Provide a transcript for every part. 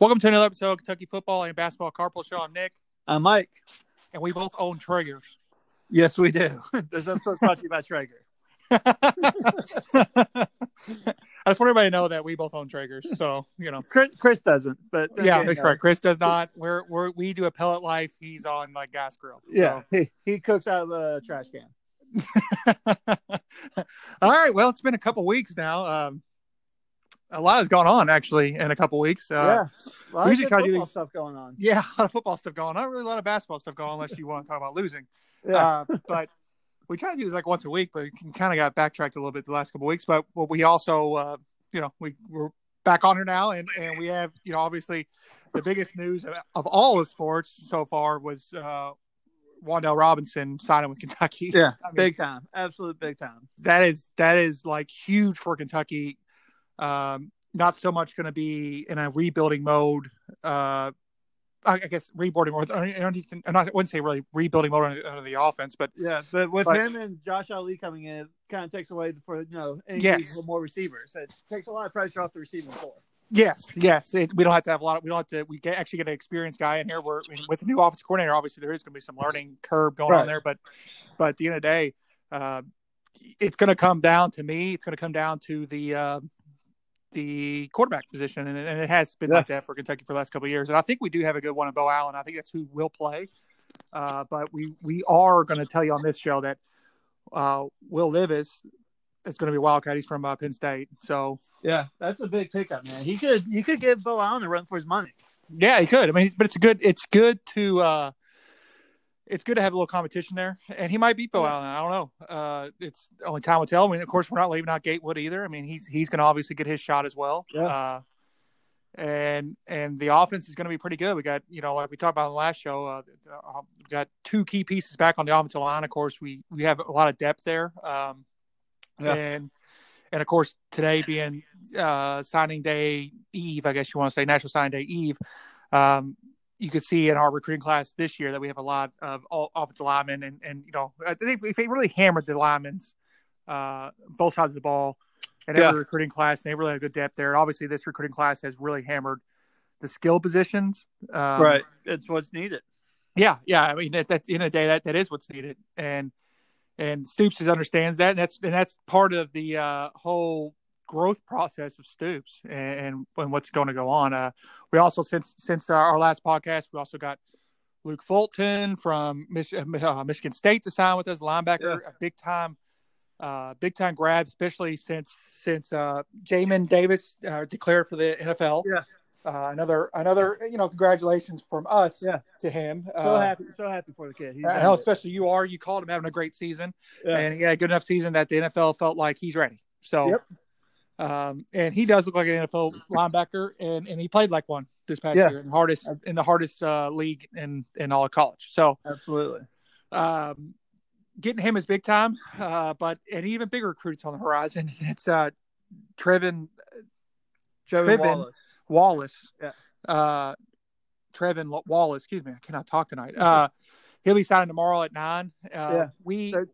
Welcome to another episode of Kentucky Football and Basketball Carpool Show. I'm Nick, I'm Mike. and we both own Traegers. Yes, we do. This episode's brought to you by Traeger. I just want everybody to know that we both own Traegers. So, you know. Chris, Chris doesn't, but Yeah, that's correct. Chris does not. We're, we're we do a pellet life. He's on like gas grill. Yeah, he, he cooks out of a trash can. All right. Well, it's been a couple weeks now. Um, a lot has gone on actually in a couple weeks. Uh, yeah, a lot we of usually try to do football these- stuff going on. yeah, a lot of football stuff going on. Not really a lot of basketball stuff going on unless you want to talk about losing. Yeah, Uh, but we try to do this like once a week, but kind of got backtracked a little bit the last couple of weeks. But, but we also, uh, you know, we we're back on here now, and and we have, you know, obviously the biggest news of, of all of sports so far was uh, Wan'Dale Robinson signing with Kentucky. yeah, I mean, big time, absolute big time. that is that is like huge for Kentucky. Um, not so much going to be in a rebuilding mode. Uh, I I guess rebuilding mode. I don't even, I wouldn't say really rebuilding mode under, under the offense, but Yeah, but with But- him and Josh Ali coming in, it kind of takes away for you know Yes. more receivers. It takes a lot of pressure off the receiving floor. Yes, yes. It, we don't have to have a lot of. We don't have to. We get, actually get an experienced guy in here. Where I mean, with the new offense coordinator, obviously there is going to be some learning curve going on there. But but at the end of the day, uh, it's going to come down to me. It's going to come down to the uh, the quarterback position, and, and it has been Yeah. like that for Kentucky for the last couple of years. And I think we do have a good one in Beau Allen. I think that's who will play. Uh, but we we are going to tell you on this show that uh, Will Levis is going to be a Wildcat. He's from uh, Penn State, so Yeah, that's a big pickup, man. He could you could give Beau Allen a run for his money. Yeah, he could. I mean, but it's good. It's good to. It's good to have a little competition there, and he might beat Beau Allen. I don't know. Uh It's only time will tell. I mean, of course, we're not leaving out Gatewood either. I mean, he's he's going to obviously get his shot as well. Yeah. Uh, and and the offense is going to be pretty good. We got you know like we talked about in the last show. Uh, uh, we got two key pieces back on the offensive line. Of course, we we have a lot of depth there. Um, Yeah. and and of course today being uh, signing day eve, I guess you want to say National Signing Day Eve. Um, you could see in our recruiting class this year that we have a lot of all offensive linemen, and and you know I think they really hammered the linemen, uh, both sides of the ball, and in every recruiting class, and they really have good depth there. Obviously, this recruiting class has really hammered the skill positions. Um, right, it's what's needed. yeah, yeah. I mean, at, at the end of the day, that, that is what's needed, and and Stoops understands that, and that's and that's part of the uh, whole growth process of Stoops and, and and what's going to go on. Uh, we also since since our, our last podcast, we also got Luke Fulton from Mich- uh, Michigan State to sign with us, linebacker, a big time. Uh, big time grab, especially since since uh, Jamin Davis uh, declared for the NFL. Yeah. Uh, another another you know congratulations from us Yeah. to him. So Uh, happy, so happy for the kid. He's I know, especially you are. You called him having a great season, Yeah. and he had a good enough season that the NFL felt like he's ready. So, Yep. Um, and he does look like an NFL linebacker, and, and he played like one this past Yeah. year in the hardest in the hardest uh, league in in all of college. So, Absolutely. um, getting him is big time, uh, but and even bigger recruits on the horizon. It's uh, Trevin Trevor Trevin. Wallace. Wallace. Yeah. Uh, Trevin Wallace, excuse me, I cannot talk tonight. Uh, he'll be signing tomorrow at nine. Uh, Yeah. We So-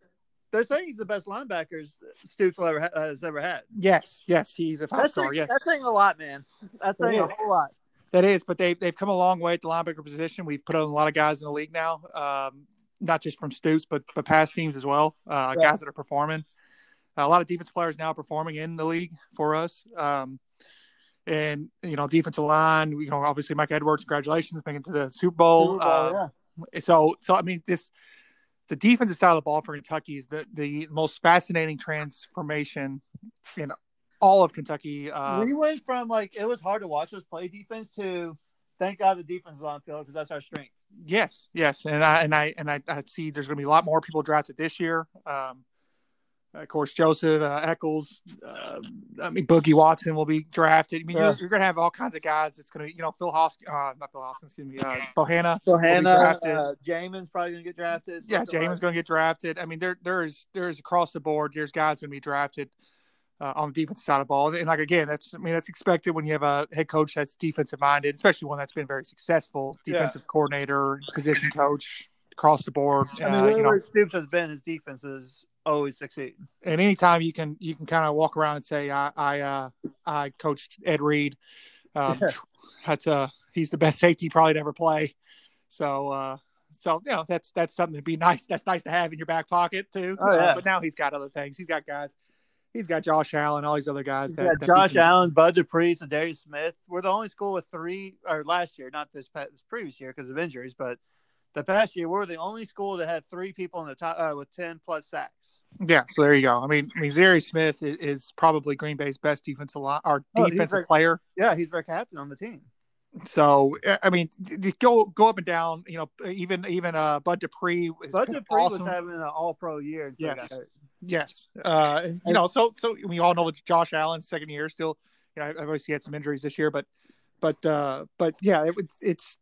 They're saying he's the best linebacker Stoops will ever ha- has ever had. yes, yes, he's a five That's star. saying, Yes, that's saying a lot, man. That's saying a whole lot. that is. But they've they've come a long way at the linebacker position. We've put on a lot of guys in the league now, um, not just from Stoops, but but past teams as well. Uh, Yeah. Guys that are performing. a lot of defense players now performing in the league for us. Um, and you know, defensive line. You know, obviously Mike Edwards. Congratulations, making it to the Super Bowl. Super Bowl, Uh, yeah. so so I mean this the defensive side of the ball for Kentucky is the the most fascinating transformation in all of Kentucky. Uh, we went from like it was hard to watch us play defense to thank God the defense is on field because that's our strength. yes, yes, and I and I and I, I see there's going to be a lot more people drafted this year. Um, of course, Joseph uh, Eccles. Uh, I mean, Boogie Watson will be drafted. I mean, Yeah. you're, you're going to have all kinds of guys. That's going to, you know, Phil Hoskins, uh, not Phil Hoskins, excuse me, uh, Bohanna. So be Hannah, drafted. uh, Jamin's probably gonna get drafted. Yeah, James going to get drafted. I mean, there there is there is across the board. There's guys going to be drafted uh, on the defensive side of the ball, and like again, that's I mean that's expected when you have a head coach that's defensive minded, especially one that's been very successful, Yeah. defensive coordinator, position coach across the board. I mean, uh, you know, Stoops has been, his defense is always succeeding. and anytime you can you can kind of walk around and say I I uh, I coached Ed Reed, Um, yeah. That's uh he's the best safety probably to ever play. So uh, so you know that's that's something to be nice. That's nice to have in your back pocket too. Oh, yeah. Uh, but now he's got other things. He's got guys. He's got Josh Allen, all these other guys. That, Josh can, Allen, Bud Dupree, and Darius Smith. We're the only school with three, or last year, not this this previous year because of injuries, but the past year we're the only school that had three people in the top uh, with ten plus sacks. Yeah, so there you go. I mean, I mean, Za'Darius Smith is, is probably Green Bay's best defensive line or Oh, defensive their- player. Yeah, he's their captain on the team. So I mean, go go up and down. You know, even even uh, Bud Dupree Bud Dupree awesome. was having an All Pro year. Yes. Yes, uh, and, you know, so so we all know that Josh Allen's second year still. You know, obviously had some injuries this year, but but uh, but yeah, it, it's it's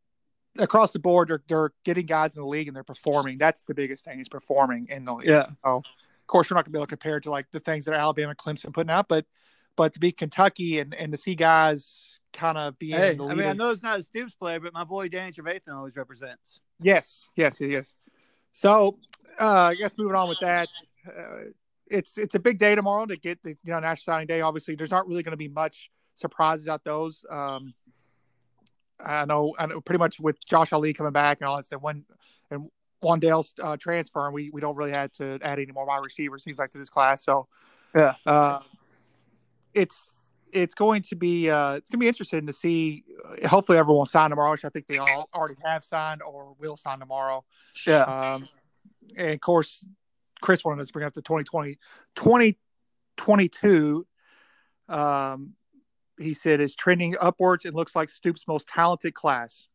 across the board. They're they're getting guys in the league and they're performing. That's the biggest thing is performing in the league. Yeah. So of course we're not gonna be able to compare it to like the things that Alabama, and Clemson putting out, but but to be Kentucky and and to see guys kind of being Hey, the I lead mean, I know it's not a Stoops player, but my boy Danny Trevathan always represents. Yes, yes, yes. So, uh, I guess moving on with that, uh, it's it's a big day tomorrow to get the you know National Signing Day. Obviously, there's not really going to be much surprises out those. Um, I know, I know, pretty much with Josh Ali coming back and all that stuff. When and Wan'Dale's uh, transfer, and we we don't really have to add any more wide receivers. Seems like to this class, so Yeah. uh, it's it's going to be uh, it's going to be interesting to see. uh, Hopefully, everyone will sign tomorrow, which I think they all already have signed or will sign tomorrow. Yeah, Um, and of course, Chris wanted us to bring up the 2020, 2022. Um, he said is trending upwards and looks like Stoops' most talented class.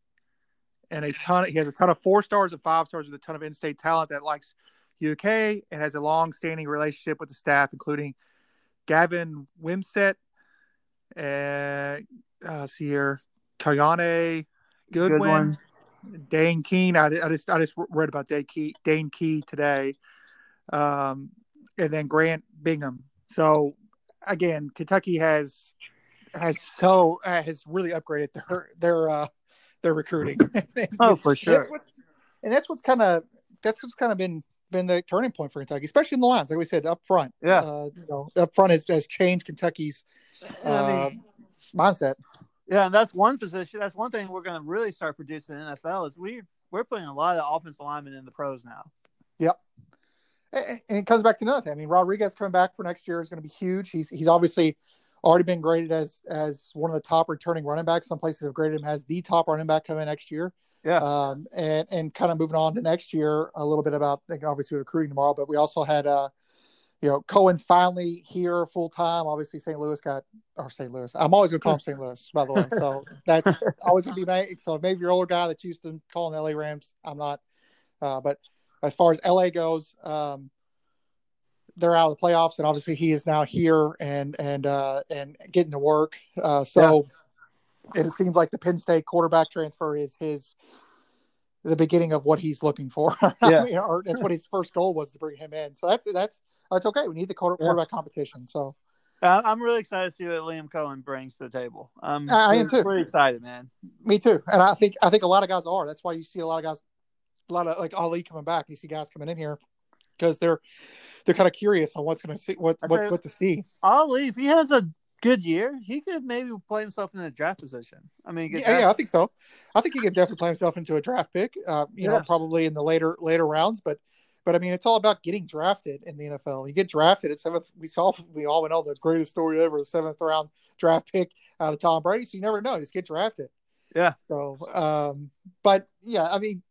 And a ton, he has a ton of four stars and five stars with a ton of in-state talent that likes UK and has a long-standing relationship with the staff, including Gavin Wimsatt, and uh, see here, Kiyaunta Goodwin, one. Dane Keene. I, I just I just read about Dane Key, Dane Key today, um, and then Grant Bingham. So again, Kentucky has has so uh, has really upgraded their their uh, their recruiting. Oh, for sure. That's what, and that's what's kind of that's what's kind of been been the turning point for Kentucky, especially in the lines. Like we said, up front. Yeah. uh, you know, up front has, has changed Kentucky's I uh, mean, mindset. yeah, and that's one position. That's one thing we're going to really start producing in the NFL is we we're putting a lot of offensive linemen in the pros now. Yep. and it comes back to nothing. I mean, Rodriguez coming back for next year is going to be huge. He's he's obviously already been graded as as one of the top returning running backs. Some places have graded him as the top running back coming next year. Yeah. Um, and and kind of moving on to next year, a little bit about like, obviously recruiting tomorrow, but we also had uh, you know, Coen's finally here full time. Obviously, St. Louis got or St. Louis. I'm always going to call him St. Louis, by the way. So that's always going to be made. So maybe your older guy that's used to calling the LA Rams. I'm not. Uh, but as far as LA goes, um, they're out of the playoffs, and obviously he is now here and and uh, and getting to work. Uh, so and it seems like the Penn State quarterback transfer is his the beginning of what he's looking for. Yeah. You know, or that's what his first goal was to bring him in. So that's that's that's okay. We need the quarter, Yeah. quarterback competition. So Uh, I'm really excited to see what Liam Coen brings to the table. I'm I- I am too. Pretty excited, man. me too. And I think I think a lot of guys are. That's why you see a lot of guys, a lot of like Ali coming back. You see guys coming in here because they're they're kind of curious on what's going to see what what what to see. Ali, if he has a good year, he could maybe play himself in a draft position. I mean, Yeah, yeah, I think so. I think he can definitely play himself into a draft pick. Uh, you know, probably in the later later rounds, but but I mean, it's all about getting drafted in the NFL. You get drafted at seventh. We saw we all know the greatest story ever: the seventh round draft pick out of Tom Brady. So you never know; just get drafted. Yeah. So, um, but yeah, I mean,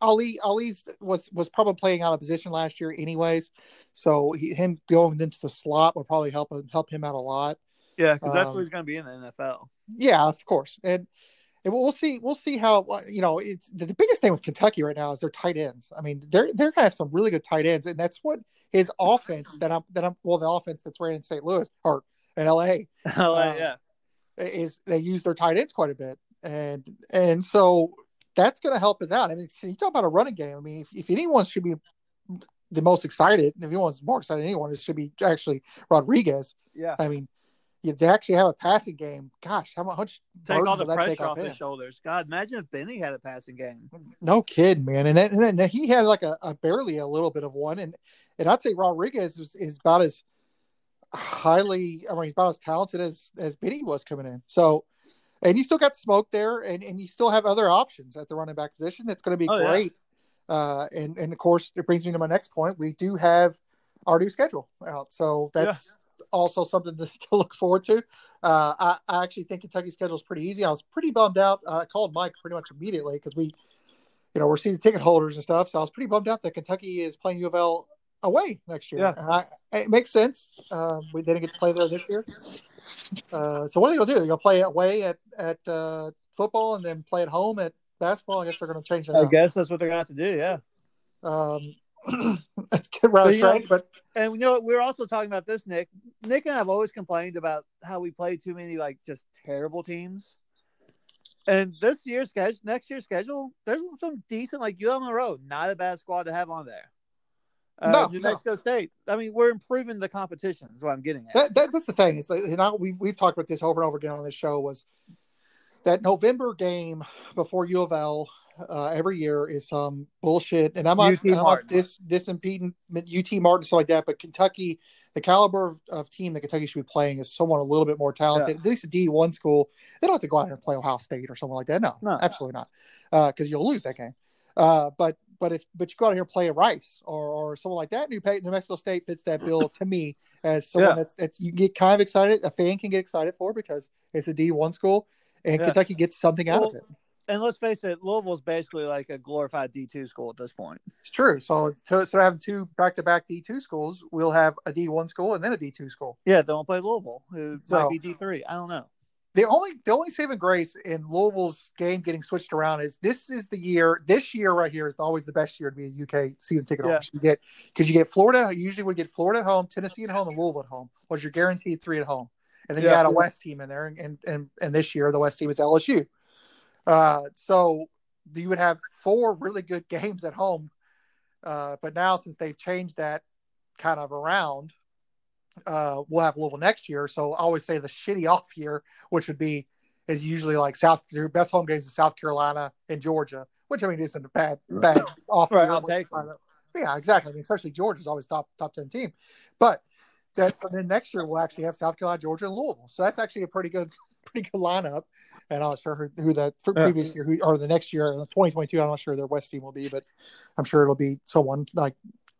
Ali Ali's was was probably playing out of position last year, anyways. So he, him going into the slot would probably help him help him out a lot. Yeah, because that's Um, what he's going to be in the NFL. Yeah, of course, and, and we'll see. We'll see how you know. It's the, the biggest thing with Kentucky right now is their tight ends. I mean, they're they're gonna have some really good tight ends, and that's what his offense that I'm that I'm well the offense that's ran in St. Louis or in LA L.A. yeah. is they use their tight ends quite a bit, and and so that's going to help us out. I mean, can you talk about a running game. I mean, if, if anyone should be the most excited, if anyone's more excited than anyone, it should be actually Rodriguez. Yeah. I mean, they actually have a passing game, gosh, how much Take all the pressure take off him? his shoulders. God, imagine if Benny had a passing game. No kid, man. And then, and then he had like a, a barely a little bit of one, and and I'd say Rodriguez is, is about as highly, I mean, he's about as talented as as Benny was coming in. So, and you still got smoke there, and, and you still have other options at the running back position. It's going to be Oh, yeah. great. Uh, and and of course, it brings me to my next point. We do have our new schedule out, so that's also something to, to look forward to. Uh, I, I actually think Kentucky's schedule is pretty easy. I was pretty bummed out. I called Mike pretty much immediately because we, you know, we're season ticket holders and stuff. So I was pretty bummed out that Kentucky is playing U of L away next year. Yeah. I, it makes sense. Um, we didn't get to play there this year. Uh, so what are they going to do? They're going to play away at at uh, football and then play at home at basketball. I guess they're going to change that. I up. guess that's what they're gonna have to do. Yeah. Um, that's rather So, you know- strange, but And you know, we are also talking about this, Nick. Nick and I have always complained about how we play too many like just terrible teams. And this year's schedule, next year's schedule, there's some decent like you on the road, not a bad squad to have on there. Uh, No, New no. Mexico State. I mean, we're improving the competition. Is what I'm getting at. that, that that's the thing. It's like, you know we've we've talked about this over and over again on this show was that November game before U of L uh, every year is some bullshit, and I'm not, not Martin. dis disimpeding UT Martin stuff like that, but Kentucky, the caliber of, of team that Kentucky should be playing is someone a little bit more talented. At least a D one school, they don't have to go out there and play Ohio State or someone like that. No, No. absolutely not, because you'll lose that game. Uh, but but if but you go out here and play Rice or, or someone like that, New, New Mexico State fits that bill to me as someone Yeah. that's that's you get kind of excited. A fan can get excited for because it's a D one school, and Yeah. Kentucky gets something out of it. and let's face it, Louisville's basically like a glorified D2 school at this point. It's true. So instead of having two back to back D two schools, we'll have a D one school and then a D two school. Yeah, they won't play Louisville, who So- might be D3. I don't know. The only the only saving grace in Louisville's game getting switched around is this is the year. This year right here is always the best year to be a UK season ticket Yeah. You get because you get Florida. You usually would get Florida at home, Tennessee at home, and Louisville at home. Was your guaranteed three at home, and then you Yeah. add a West team in there, and and and, and this year the West team is LSU. Uh, so you would have four really good games at home. Uh, but now since they've changed that kind of around, uh, we'll have Louisville next year. So I always say the shitty off year, which would be is usually like South their best home games in South Carolina and Georgia, which I mean isn't a bad bad off Right, year. I'll take. Yeah, exactly. I mean, especially Georgia's always top top ten team, but that and then next year we'll actually have South Carolina, Georgia, and Louisville. So that's actually a pretty good pretty good lineup. And I'm not sure who, who that for Yeah. previous year who or the next year, 2022. I'm not sure their West team will be, but I'm sure it'll be someone like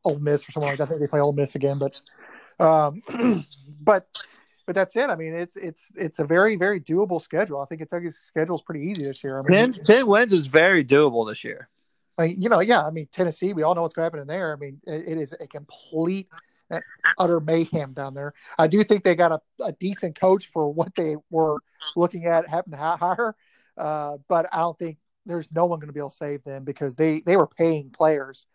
Ole Miss or someone like that. I think they play Ole Miss again, but um, but but that's it. I mean, it's it's it's a very very doable schedule. I think Kentucky's schedule is pretty easy this year. I mean, 10, 10 wins is very doable this year. I mean, you know, yeah. I mean, Tennessee. We all know what's going to happen in there. I mean, it, it is a complete and utter mayhem down there. I do think they got a, a decent coach for what they were looking at having to hire, uh, but I don't think there's no one going to be able to save them because they they were paying players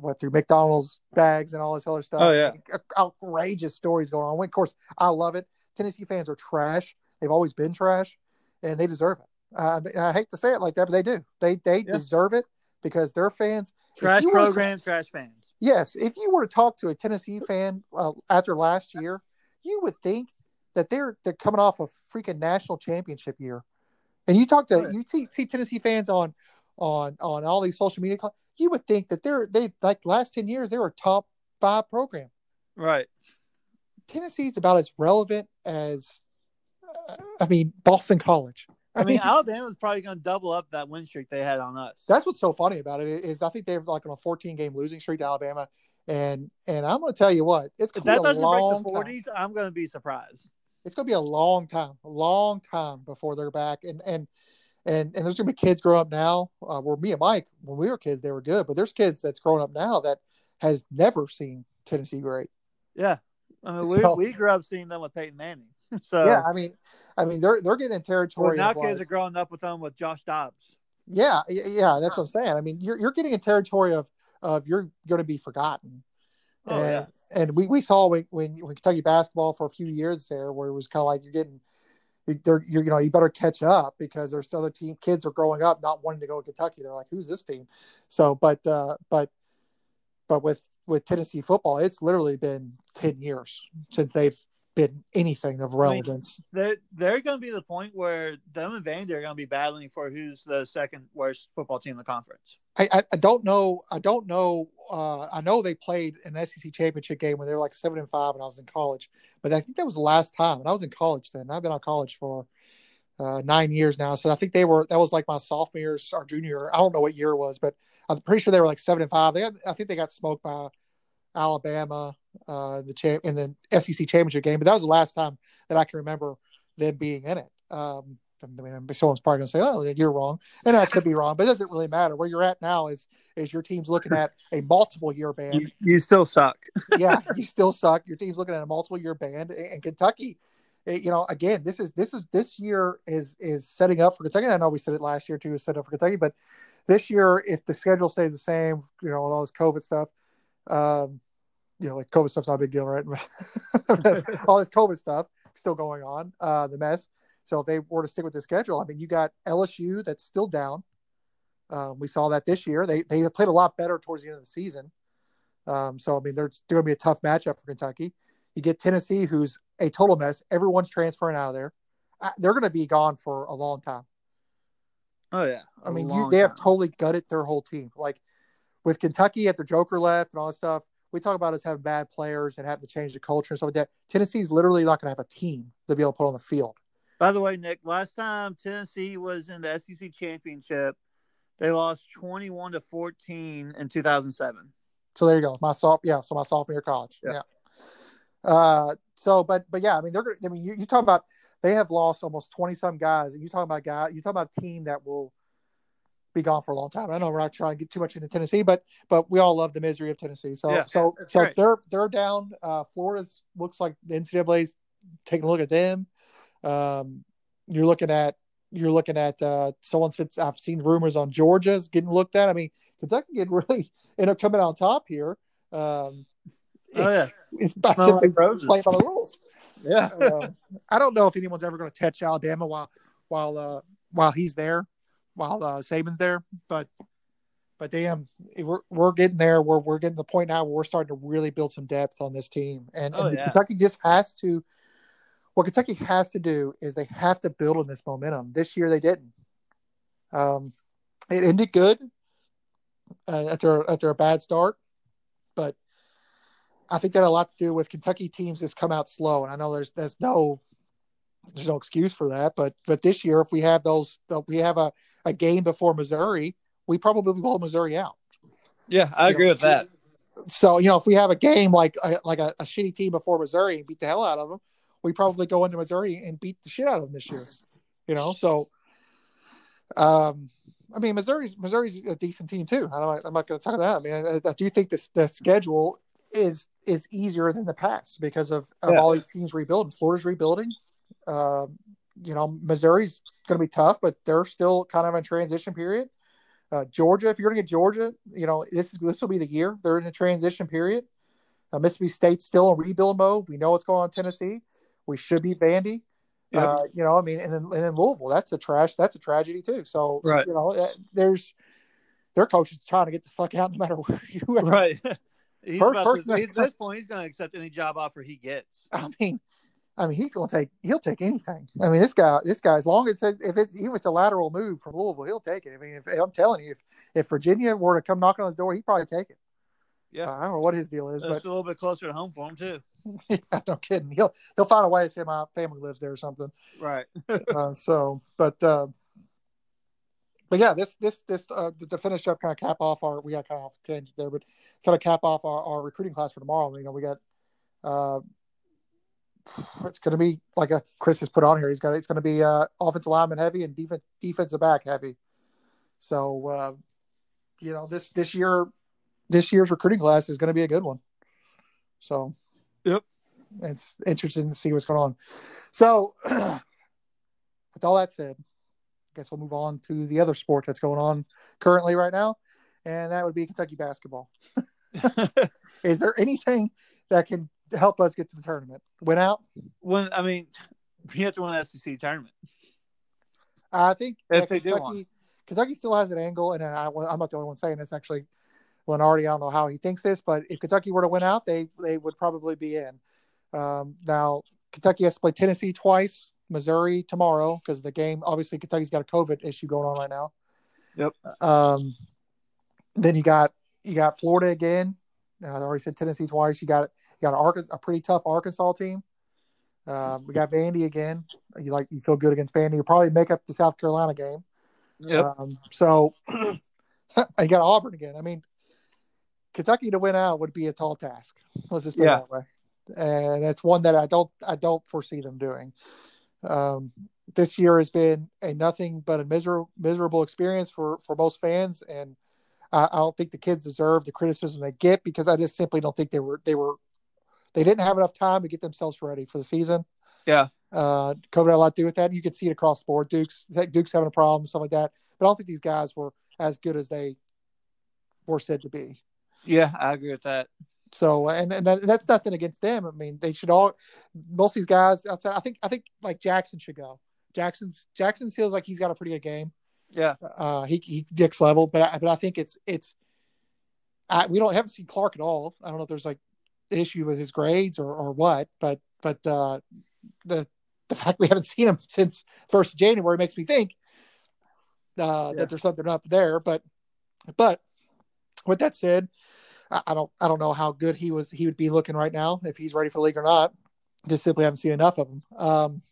what through McDonald's bags and all this other stuff. Oh, yeah. outrageous stories going on. Of course, I love it. Tennessee fans are trash. They've always been trash, and they deserve it. Uh, I hate to say it like that, but they do. They they Yeah. deserve it because their fans. Trash programs, to- trash fans. Yes, if you were to talk to a Tennessee fan uh, after last year, you would think that they're they're coming off a freaking national championship year. And you talk to you see, see Tennessee fans on on on all these social media, cl- you would think that they're they like last ten years they were top five program. Right. Tennessee's about as relevant as uh, I mean Boston College. I mean, Alabama's probably going to double up that win streak they had on us. That's what's so funny about it is I think they're like on a 14 game losing streak to Alabama, and and I'm going to tell you what it's going that to be a doesn't break long the time. 40s, I'm going to be surprised. It's going to be a long time, a long time before they're back, and and and and there's going to be kids growing up now. Uh, where me and Mike, when we were kids, they were good, but there's kids that's growing up now that has never seen Tennessee great. Yeah. I mean, So- we, we grew up seeing them with Peyton Manning. So yeah, I mean, I mean they're they're getting in well, territory. now kids like- are growing up with them with Josh Dobbs. Yeah, yeah, that's what I'm saying. I mean, you're you're getting in territory of of you're going to be forgotten. Oh, and, and we, we saw when, when when Kentucky basketball for a few years there, where it was kind of like you're getting, you're, you're you know you better catch up because there's other team kids are growing up not wanting to go to Kentucky. They're like, who's this team? So, but uh, but but with with Tennessee football, it's literally been ten years since they've been anything of relevance. They're, they're going to be the point where them and Vandy are going to be battling for who's the second worst football team in the conference. I, I, I don't know. I don't know. Uh, I know they played an SEC championship game when they were like seven and five when I was in college, but I think that was the last time. And I was in college then. I've been out of college for uh, nine years now. So I think they were that was like my sophomore or junior. I don't know what year it was, but I'm pretty sure they were like seven and five. They had, I think they got smoked by Alabama uh, the champ in the SEC championship game, but that was the last time that I can remember them being in it. Um, I mean, someone's probably going to say, "Oh, you're wrong," and I could be wrong, but it doesn't really matter. Where you're at now is is your team's looking at a multiple year ban. You, you still suck. yeah, you still suck. Your team's looking at a multiple year ban, and Kentucky Eh, you know, again, this is this is this year is is setting up for Kentucky. I know we said it last year too, is set up for Kentucky, but this year, if the schedule stays the same, you know, with all this COVID stuff, um, you know, like COVID stuff's not a big deal, right? all this COVID stuff still going on, uh, the mess. So if they were to stick with the schedule, I mean, you got LSU that's still down. Um, we saw that this year. They they played a lot better towards the end of the season. Um, so I mean, there's going to be a tough matchup for Kentucky. You get Tennessee, who's a total mess. Everyone's transferring out of there. They're going to be gone for a long time. Oh yeah, I mean, you, they have totally gutted their whole team. Like with Kentucky at their Joker left and all that stuff. We talk about us having bad players and having to change the culture and stuff like that. Tennessee's literally not going to have a team to be able to put on the field. By the way, Nick, last time Tennessee was in the SEC championship, they lost twenty-one to fourteen in two thousand seven. So there you go. My soft, yeah. So my sophomore year college, yeah. yeah. Uh, so, but but yeah, I mean, they're. I mean, you, you talk about they have lost almost twenty some guys, and you talk about guys. you talk about a team that will be gone for a long time. I know we're not trying to get too much into Tennessee, but but we all love the misery of Tennessee. So yeah, so so great. they're they're down. Uh, Florida's looks like the NCAA's taking a look at them. Um, you're looking at you're looking at uh, someone said I've seen rumors on Georgia's getting looked at. I mean, Kentucky could really end up coming on top here. Um, Oh yeah, it's by simply playing by the rules. Yeah, uh, I don't know if anyone's ever going to touch Alabama while while uh, while he's there, while uh, Saban's there, but but damn, we're we're getting there. We're we're getting the point now where we're starting to really build some depth on this team, and, oh, and yeah. Kentucky just has to. What Kentucky has to do is they have to build on this momentum. This year they didn't. Um, it ended good uh, after after a bad start, but I think that had a lot to do with Kentucky teams just come out slow, and I know there's there's no there's no excuse for that, but but this year if we have those we have a, a game before Missouri, we probably blow Missouri out. Yeah, I you agree know, with that. So you know if we have a game like a, like a, a shitty team before Missouri and beat the hell out of them, we probably go into Missouri and beat the shit out of them this year. You know, so um, I mean, Missouri's Missouri's a decent team too. I don't, I'm not going to talk about that. I mean, I, I do think this the schedule is is easier than the past because of, of yeah. all these teams rebuilding. Florida's rebuilding. Uh, you know, Missouri's going to be tough, but they're still kind of in transition period. Uh, Georgia, if you're going to get Georgia, you know this is this will be the year they're in a transition period. Uh, Mississippi State's still in rebuild mode. We know what's going on in Tennessee. We should be Vandy. Yep. Uh, you know, I mean, and then, and then Louisville, that's a trash. That's a tragedy too. So, right. you know, uh, there's their coach is trying to get the fuck out no matter where you are. Right. He's First person to, he's, at this point, he's going to accept any job offer he gets. I mean, I mean, he's going to take. He'll take anything. I mean, this guy, this guy, as long as it's, if it's even it's a lateral move from Louisville, he'll take it. I mean, if, I'm telling you, if if Virginia were to come knocking on his door, he'd probably take it. Yeah, uh, I don't know what his deal is, but a little bit closer to home for him too. yeah, no kidding. He'll he'll find a way to say my family lives there or something. Right. uh, so, but uh, but yeah, this this this uh, to finish up, kind of cap off our we got kind of off tangent there, but kind of cap off our, our recruiting class for tomorrow. You know, we got uh, it's going to be like a Chris has put on here. He's got it's going to be uh, offensive lineman heavy and defense defensive back heavy. So uh, you know this this year this year's recruiting class is going to be a good one. So yep, it's interesting to see what's going on. So with all that said I guess we'll move on to the other sport that's going on currently right now, and that would be Kentucky basketball. Is there anything that can help us get to the tournament? Went out? When I mean, you have to win the SEC tournament. I think if they Kentucky, do Kentucky still has an angle, and I, am not the only one saying this. Actually, Lunardi, I don't know how he thinks this, but if Kentucky were to win out, they they would probably be in. Um, now, Kentucky has to play Tennessee twice Missouri tomorrow because the game obviously Kentucky's got a COVID issue going on right now. Yep. Um, then you got you got Florida again. I already said Tennessee twice. You got you got a pretty tough Arkansas team. Um, we got Vandy again. You like you feel good against Vandy. You probably make up the South Carolina game. Yep. Um, so I got Auburn again. I mean, Kentucky to win out would be a tall task. Let's just put Yeah. it that way. And it's one that I don't I don't foresee them doing. Um, this year has been a nothing but a miserable miserable experience for for most fans, and I, I don't think the kids deserve the criticism they get because I just simply don't think they were they were they didn't have enough time to get themselves ready for the season. Yeah. Uh, COVID had a lot to do with that. You could see it across the board. Duke's Duke's having a problem, stuff like that. But I don't think these guys were as good as they were said to be. Yeah, I agree with that. So, and and that, that's nothing against them. I mean, they should all most of these guys outside. I think I think like Jackson should go. Jackson's Jackson feels like he's got a pretty good game. Yeah. Uh, he he gets level, but I, but I think it's it's. I, we don't haven't seen Clarke at all. I don't know if there's like an issue with his grades or, or what, but but uh, the the fact we haven't seen him since first January makes me think uh, Yeah. that there's something up there. But but with that said, I, I don't I don't know how good he was he would be looking right now if he's ready for league or not. Just simply haven't seen enough of him. Um,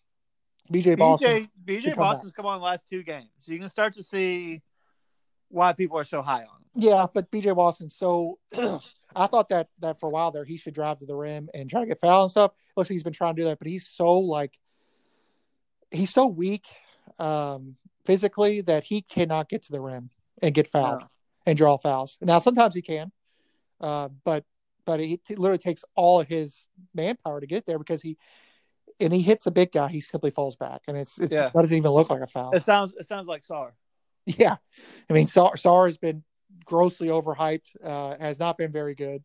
BJ Boston. BJ, BJ come Boston's come on the last two games. So you can start to see why people are so high on him. Yeah, but BJ Watson. So I thought that that for a while there he should drive to the rim and try to get fouled and stuff. Looks like he's been trying to do that, but he's so like he's so weak um, physically that he cannot get to the rim and get fouled No. and draw fouls. Now sometimes he can, uh, but but it, it literally takes all of his manpower to get there because he and he hits a big guy, he simply falls back, and it's, it's Yeah. doesn't even look like a foul. It sounds it sounds like Sarr. Yeah, I mean, Sarr, Sarr has been grossly overhyped. Uh, has not been very good.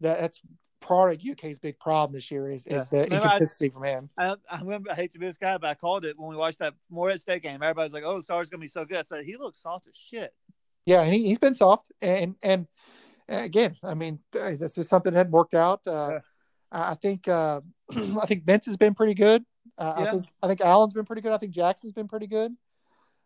That, that's part of UK's big problem this year is, Yeah. is the Remember I- inconsistency from him. I, I remember I hate to be this guy, but I called it when we watched that Morehead State game. Everybody's like, "Oh, Sarr's gonna be so good." I said he looks soft as shit. Yeah, and he, he's been soft. And and again, I mean, this is something that hadn't worked out. Uh, Yeah. I I think uh, I think Vince has been pretty good. Uh, I think I think Allen's been pretty good. I think Jackson's been pretty good.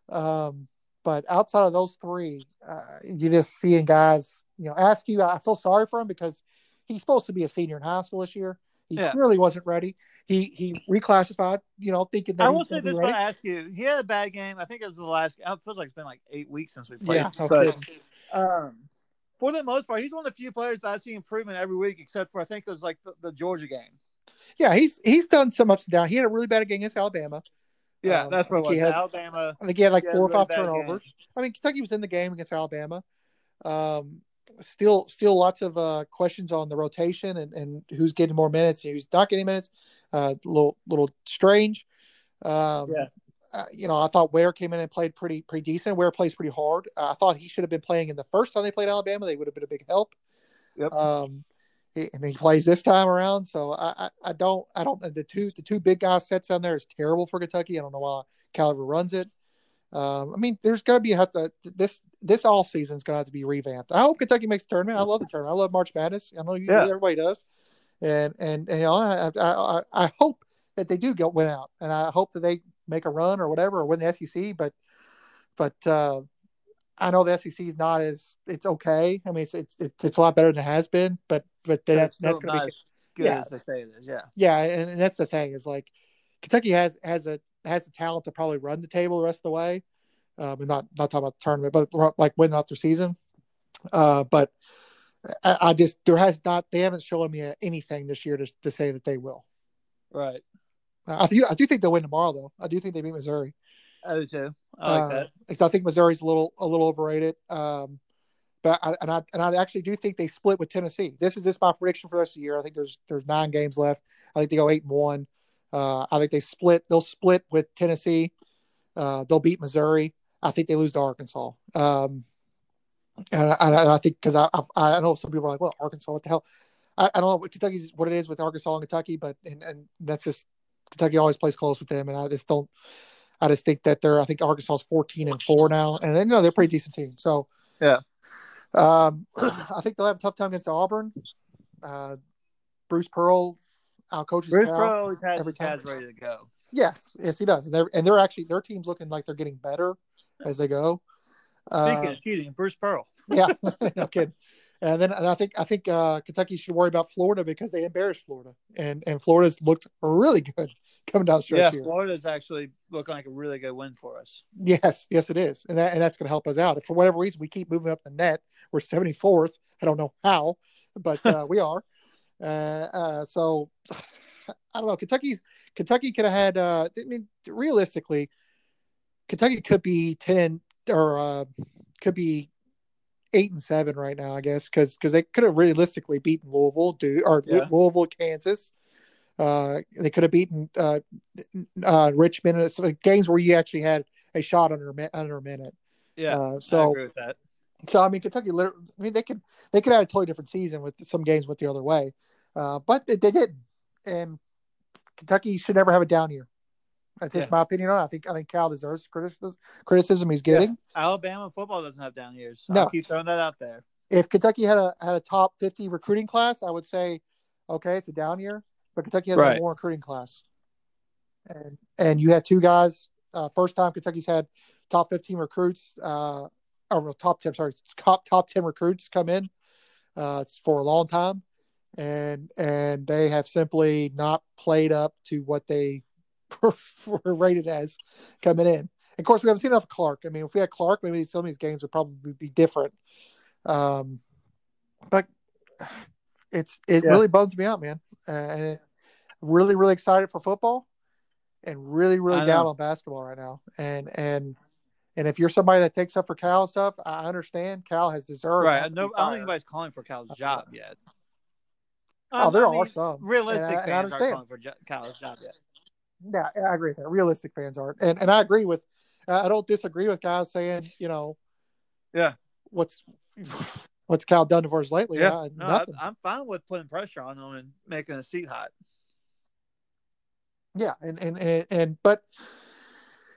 Um, but outside of those three, uh, you just seeing guys. You know, Askew. I feel sorry for him because he's supposed to be a senior in high school this year. He Yeah. clearly wasn't ready. He he reclassified. You know, thinking that I he will was say this, ready. I Askew, he had a bad game. I think it was the last. It feels like it's been like eight weeks since we played. Yeah, no but um, for the most part, he's one of the few players that I see improvement every week, except for I think it was like the, the Georgia game. Yeah, he's he's done some ups and downs. He had a really bad game against Alabama. Yeah, Um, that's what he had- Alabama. I think he had like Yeah, four or five turnovers. I mean, Kentucky was in the game against Alabama. Um, still, still lots of uh, questions on the rotation and, and who's getting more minutes and who's not getting minutes. Uh, little, little strange. Um, Yeah. uh, you know, I thought Ware came in and played pretty, pretty decent. Ware plays pretty hard. Uh, I thought he should have been playing in the first time they played Alabama. They would have been a big help. Yep. Um, he, and he plays this time around. So I, I, I don't, I don't. The two, the two big guys sets down there is terrible for Kentucky. I don't know why Calipari runs it. Um, I mean, there's gonna be have to this this all season is going to have to be revamped. I hope Kentucky makes the tournament. I love the tournament. I love March Madness. I know you, Yeah. everybody does, and and and you know, I, I I hope that they do go win out, and I hope that they make a run or whatever or win the SEC. But but uh, I know the SEC is not as it's okay. I mean, it's it's, it's a lot better than it has been, but but That's that's that's going to not be good yeah. as they say it is. Yeah. yeah, and, and that's the thing is like Kentucky has has a has the talent to probably run the table the rest of the way. Um, and not not talking about the tournament, but like winning out their season. Uh, but I, I just there has not they haven't shown me anything this year to to say that they will. Right. I do I do think they'll win tomorrow though. I do think they beat Missouri. I do too. I like Uh, that. I think Missouri's a little a little overrated. Um, but I, and I and I actually do think they split with Tennessee. This is just my prediction for the rest of the year. I think there's there's nine games left. I think they go eight and one. Uh, I think they split. They'll split with Tennessee. Uh, they'll beat Missouri. I think they lose to Arkansas. Um, and I, and I think because I, I I know some people are like, well, Arkansas, what the hell? I, I don't know what Kentucky's what it is with Arkansas and Kentucky, but and, and that's just Kentucky always plays close with them, and I just don't. I just think that they're. I think Arkansas is fourteen and four now, and then you know they're a pretty decent team. So Yeah. Um, I think they'll have a tough time against Auburn. Uh, Bruce Pearl, our coaches. Bruce Cal. Always has every time. ready to go. Yes, yes, he does, and they're and they're actually their team's looking like they're getting better as they go. Speaking Uh, of cheating, Bruce Pearl. yeah, no kidding. And then and I think I think uh, Kentucky should worry about Florida because they embarrassed Florida, and and Florida's looked really good coming down stretch Yeah, here. Florida's actually looking like a really good win for us. Yes, yes, it is, and that and that's going to help us out. If for whatever reason we keep moving up the net, we're seventy fourth. I don't know how, but uh, we are. Uh, uh, so I don't know. Kentucky's Kentucky could have had. Uh, I mean, realistically, Kentucky could be ten or uh, could be eight and seven right now. I guess because because they could have realistically beaten Louisville, do or Yeah. Louisville, Kansas. Uh, they could have beaten uh, uh, Richmond. It's like games where you actually had a shot under a, under a minute. Yeah, Uh, I so agree with that. so I mean, Kentucky. I mean, they could they could have a totally different season with some games went the other way, uh, but they, they didn't. And Kentucky should never have a down year. That's just my opinion on. it. I think I think Cal deserves criticism, criticism he's getting. Alabama football doesn't have down years. No. I'll keep throwing that out there. If Kentucky had a had a top fifty recruiting class, I would say, okay, it's a down year. But Kentucky has Right. a more recruiting class, and and you had two guys. Uh, first time Kentucky's had top fifteen recruits, uh, or top ten. Sorry, top top ten recruits come in uh, for a long time, and and they have simply not played up to what they were rated as coming in. Of course, we haven't seen enough of Clarke. I mean, if we had Clarke, maybe some of these games would probably be different. Um, but it's it Yeah. really bums me out, man. Uh, and really, really excited for football, and really, really I down know. on basketball right now. And and and if you're somebody that takes up for Cal and stuff, I understand. Cal has deserved. Right. No, I don't think anybody's calling for Cal's job yet. Oh, there I are mean, some. Realistic And I- I fans aren't understand. calling for Cal's job yet. Yeah, I agree with that. Realistic fans aren't, and and I agree with. I don't disagree with guys saying, you know, Yeah. what's what's Cal done for us lately? Yeah. Uh, No, I, nothing. I'm fine with putting pressure on them and making the seat hot. Yeah, and and and, and but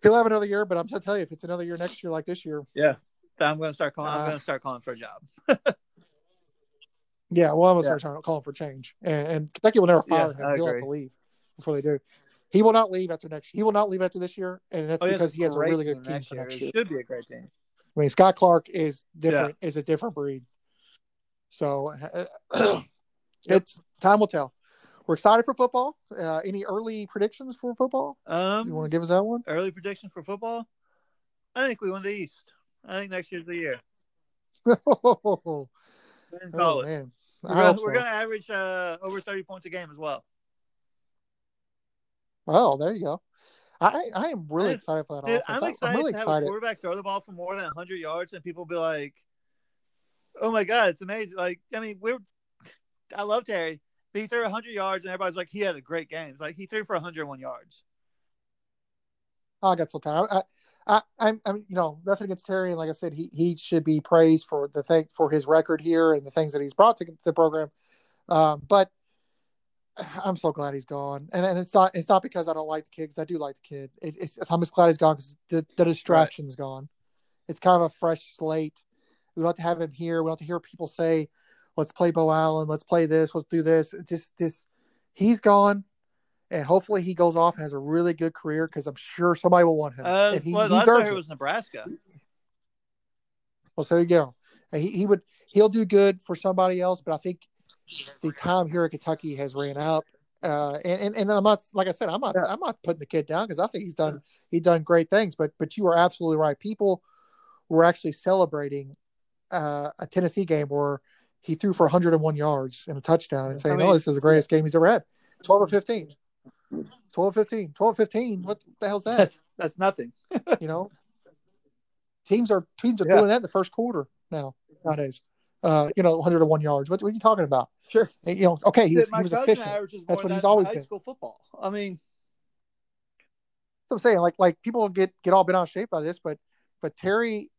he'll have another year. But I'm gonna tell you, if it's another year next year like this year, yeah, I'm going to start calling. I'm Uh, going to start calling for a job. yeah, well, I'm gonna Yeah. start calling for change. And, and Kentucky will never fire Yeah, I him. He'll have to leave before they do. He will not leave after next. He will not leave after this year, and that's Oh, because he has a really good team next year. next It should be a great team. I mean, Scott Clark is different. Is a different breed. So it's time will tell. We're excited for football. Uh, any early predictions for football? Um, You want to give us that one? early prediction for football? I think we win the East. I think next year's the year. oh We didn't call it. man, We're gonna, we're so. gonna average uh, over thirty points a game as well. Oh, there you go. I I am really I'm- excited for that Dude. I'm I'm, excited really to have a quarterback throw the ball for more than 100 yards, and people be like, "Oh my god, it's amazing!" Like, I mean, we're I love Terry. But he threw 100 yards, and everybody's like, "He had a great game." It's like he threw for 101 yards. Oh, I got so tired. I, I, I'm, I'm, you know, nothing against Terry, and like I said, he he should be praised for the thing for his record here and the things that he's brought to the program. Um, but I'm so glad he's gone, and and it's not it's not because I don't like the kid, because I do like the kid. It, it's, it's I'm just glad he's gone because the the distraction's gone. It's kind of a fresh slate. We don't have to have him here. We don't have to hear people say, "Let's play Beau Allen. Let's play this. Let's do this." It's just this. He's gone, and hopefully he goes off and has a really good career because I'm sure somebody will want him. Uh, and he, well, he last I heard it. was Nebraska. Well, so there you go. And He, he would he'll do good for somebody else, but I think the time here at Kentucky has ran up. Uh, and, and and I'm not like I said, I'm not I'm not putting the kid down because I think he's done he's done great things. But but you are absolutely right. People were actually celebrating uh, a Tennessee game where he threw for 101 yards and a touchdown and saying, mean- "Oh, this is the greatest game he's ever had." 12 or 15. 12 15 12 15 what the hell's that That's that's nothing. you know teams are teams are Yeah. doing that in the first quarter now nowadays uh you know 101 yards what, what are you talking about Sure. You know okay he was, My he was efficient That's what he's always high been. school football. I mean, That's what I'm saying. Like like people get get all bent out of shape by this, but but Terry,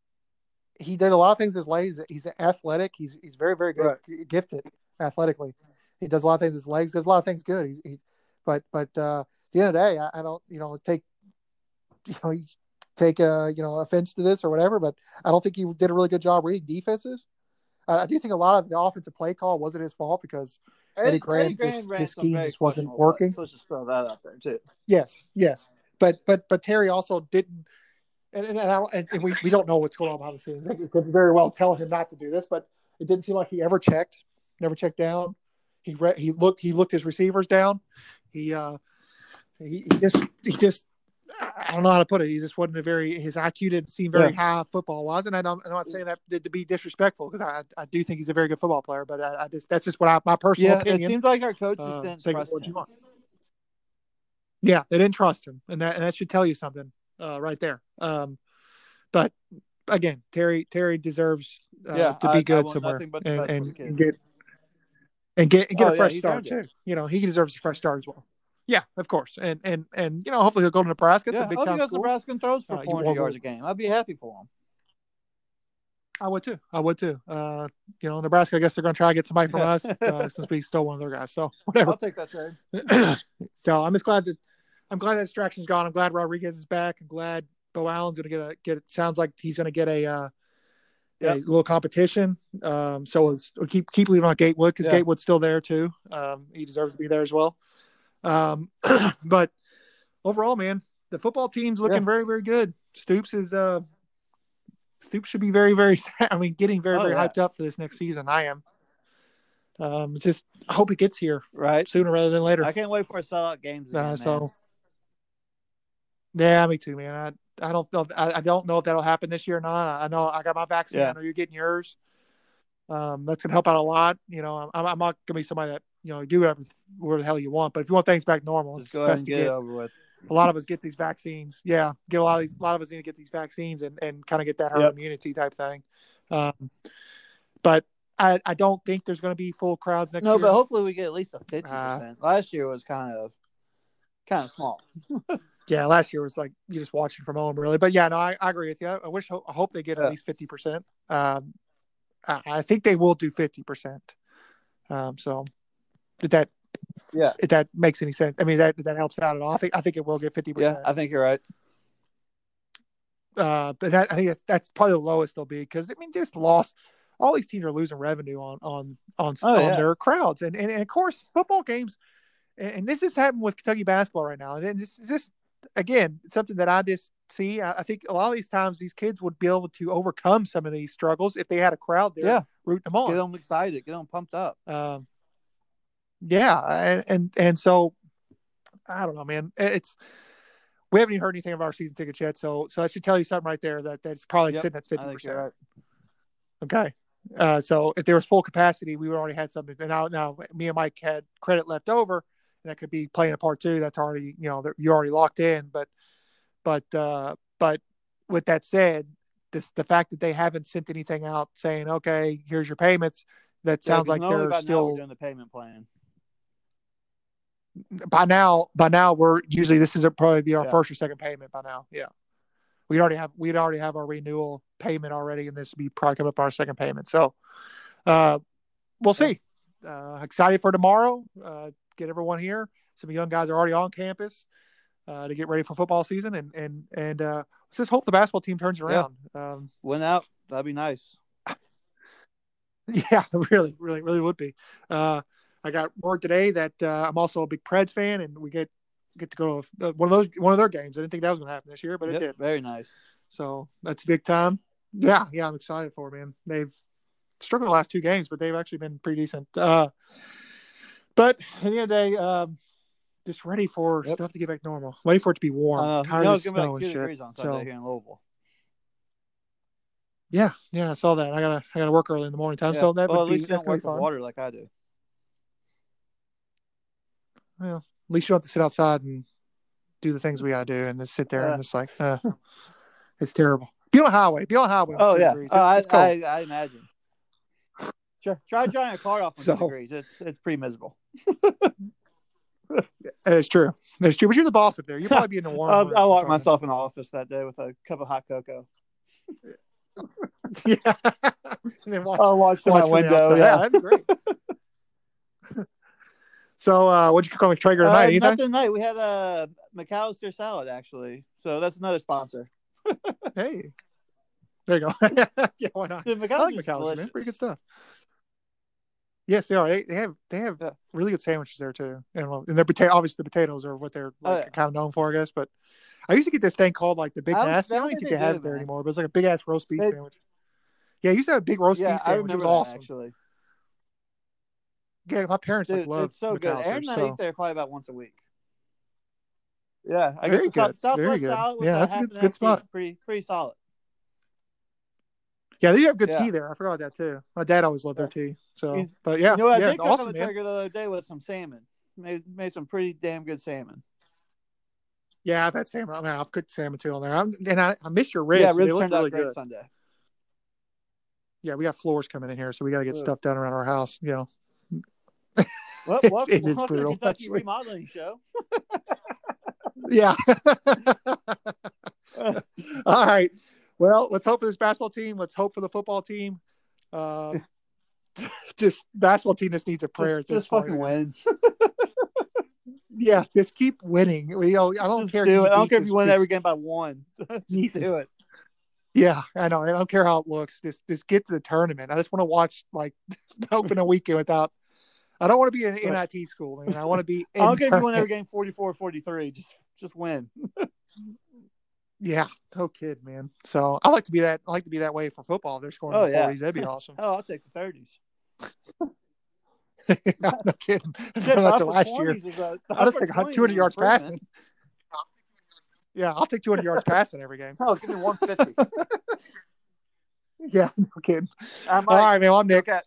he did a lot of things his legs. He's athletic. He's he's very very good, gifted athletically. He does a lot of things his legs. Does a lot of things good. He's he's but but uh, at the end of the day, I, I don't you know take you know take a you know offense to this or whatever, but I don't think he did a really good job reading defenses. Uh, I do think a lot of the offensive play call wasn't his fault because Eddie Gran just- ran his scheme just wasn't working. Let's just throw that out there too. Yes, yes, but but but Terry also didn't, and and, and, I, and we, we don't know what's going on behind the scenes. They could very well tell him not to do this, but It didn't seem like he ever checked, never checked down. He re- he looked he looked his receivers down. He uh he, he just he just I don't know how to put it. He just wasn't a very his IQ didn't seem very Yeah. high football wise, and I don't, I'm not saying that to be disrespectful because I I do think he's a very good football player, but I, I just that's just what I my personal Yeah, it seems like our coaches Uh, didn't trust what you him. want. Yeah, they didn't trust him, and that and that should tell you something uh, right there. Um, but again, Terry Terry deserves uh, Yeah, to I- I be good want somewhere and, and, and get and get and get Oh, a fresh start too. You know, he deserves a fresh start as well. Yeah, of course, and and and you know, hopefully he'll go to Nebraska. Yeah, big I time think school. Nebraska and throws for Uh, 400 want- yards a game. I'd be happy for him. I would too. I would too. Uh, you know, Nebraska. I guess they're going to try to get somebody from us uh, since we stole one of their guys. So whatever. I'll take that trade. so I'm just glad that I'm glad that distraction's gone. I'm glad Rodriguez is back. I'm glad Beau Allen's going to get a get. It sounds like he's going to get a uh, Yep. a little competition. Um, so it's, keep keep leaving on Gatewood because Yeah. Gatewood's still there too. Um, he deserves to be there as well. Um, but overall, man, the football team's looking Yeah. very very good. Stoops is uh, Stoops should be very very. I mean, getting very Oh, very yeah. hyped up for this next season. I am. Um, just I hope it gets here Right. sooner rather than later. I can't wait for a sellout games. Again, Uh, so, yeah, me too, man. I I don't know. I, I don't know if that'll happen this year or not. I know I got my vaccine. Yeah. I know you're getting yours. Um, that's gonna help out a lot. You know, I'm, I'm not gonna be somebody that you know do whatever where the hell you want. But if you want things back normal, just it's go ahead best and to get, get. over with. A lot of us get these vaccines. Yeah, get a lot of these. A lot of us need to get these vaccines and and kind of get that herd Yep. immunity type thing. Um, but I I don't think there's gonna be full crowds next No, year. No, but hopefully we get at least a 50%. Uh, Last year was kind of kind of small. Yeah, last year was like you just watching from home, really. But yeah, no, I, I agree with you. I wish, I hope they get Yeah. at least fifty percent. Um, I, I think they will do fifty percent. Um, so if that, Yeah. if that makes any sense, I mean that that helps out at all. I think I think it will get fifty percent. Yeah. I think you're right. Uh, but that, I think that's, that's probably the lowest they'll be because I mean just lost. All these teams are losing revenue on on on, Oh, on yeah. their crowds, and, and and of course football games, and, and this is happening with Kentucky basketball right now, and this this again something that I just see. I, I think a lot of these times these kids would be able to overcome some of these struggles if they had a crowd there Yeah. rooting them on. Get them excited. Get them pumped up. Um, yeah, and, and and so I don't know, man. It's we haven't even heard anything of our season tickets yet, so so I should tell you something right there that that's probably Yep, sitting at fifty percent. right. Okay. Uh, so if there was full capacity, we would already had something. And now, now me and Mike had credit left over, that could be playing a part too. That's already, you know, you're already locked in. But, but, uh, but with that said, this the fact that they haven't sent anything out saying, okay, here's your payments. That Yeah, like they're still doing the payment plan. by now. By now, we're usually this is probably be our Yeah. first or second payment by now. Yeah, we already have we'd already have our renewal payment already, and this would be probably coming up our second payment. So, uh, we'll see. Uh, excited for tomorrow. Uh, get everyone here. Some young guys are already on campus uh, to get ready for football season, and and and uh, let's just hope the basketball team turns around. Um, Win out. That'd be nice. Yeah, really, really, really would be. Uh, I got word today that uh, I'm also a big Preds fan, and we get get to go to one of those one of their games. I didn't think that was going to happen this year, but Yep, it did. Very nice. So that's big time. Yeah, yeah, I'm excited for it, man. They've struggled the last two games, but they've actually been pretty decent. Uh, but at the end of the day, um, just ready for Yep. stuff to get back normal. Waiting for it to be warm. Uh, Tired of it's gonna be snow like and shit. on So- here in Louisville. Yeah, yeah, I saw that. I gotta I gotta work early in the morning time, Yeah. so that well, at be least you don't work with water like I do. Well, at least you don't have to sit outside and do the things we gotta do and just sit there Yeah. and just like, uh, it's terrible. Be on a highway. Be on a highway. Oh yeah, I, It's- cold. I I imagine. Try, try drying a car off on So- degrees. It's it's pretty miserable. It's true. That's true. But you're the boss up there. You'll probably be in the warm. I'll, room I'll or lock something. myself in the office that day with a cup of hot cocoa. yeah. and then watch, I'll watch watch my window. Yeah. that'd be great. so, uh, what'd you cook on the Traeger tonight? Uh, Anything? nothing tonight. We had a McAlister salad actually, so that's another sponsor. Hey, there you go. yeah, why not? Dude, I like McAlister, man. Pretty good stuff. Yes, they are. They, they have they have Yeah. really good sandwiches there too, and well, and their potato obviously the potatoes are what they're Oh, yeah. kind of known for, I guess. But I used to get this thing called like the Big Nasty. I don't think they they have it there man. anymore, but it's like a big ass roast beef They- sandwich. Yeah, I used to have a big roast Yeah, beef I sandwich. It was that awesome. actually. Yeah, my parents like Dude, love it's so good. Aaron and I so- eat there probably about once a week. Yeah, I Very get the South- good, Southwest very good. salad with Yeah, that's a good- good spot. Pretty pretty solid. Yeah, they have good Yeah. tea there. I forgot about that too. My dad always loved their tea. So, but yeah, you know what? yeah, I did cook awesome, on the man. Traeger the other day with some salmon. Made made some pretty damn good salmon. Yeah, I've had salmon. I mean, I've cooked salmon too on there. I'm, and I, I miss your ribs. yeah, ribs turned really out great good. Sunday. Yeah, we got floors coming in here, so we got to get Ugh. stuff done around our house. You know, Well, It's- welcome, it is welcome brutal, Kentucky actually. Remodeling Show. yeah. All right. Well, let's hope for this basketball team. Let's hope for the football team. Uh, this basketball team just needs a prayer. Just, at this just fucking win. Yeah, just keep winning. You know, I don't Just care. do it. I don't care if you win this- every game by one. just do it. Yeah, I know. I don't care how it looks. Just just get to the tournament. I just want to watch like open a weekend without. I don't want to be in Right. NIT school, man. I want to be. I don't care if you win every game 44-43. Just just win. Yeah, no kid, man. So I like to be that. I like to be that way for football. If they're scoring Oh, the yeah. 40s. That'd be awesome. Oh, I'll take the thirties. no kidding. Shit, That's last year. 20s is a- the I just upper think 20s is 200 yards passing. Yeah, I'll take 200 yards passing every game. Oh, give me one fifty. Yeah, no kidding. I All right, man. I'm Nick. Okay.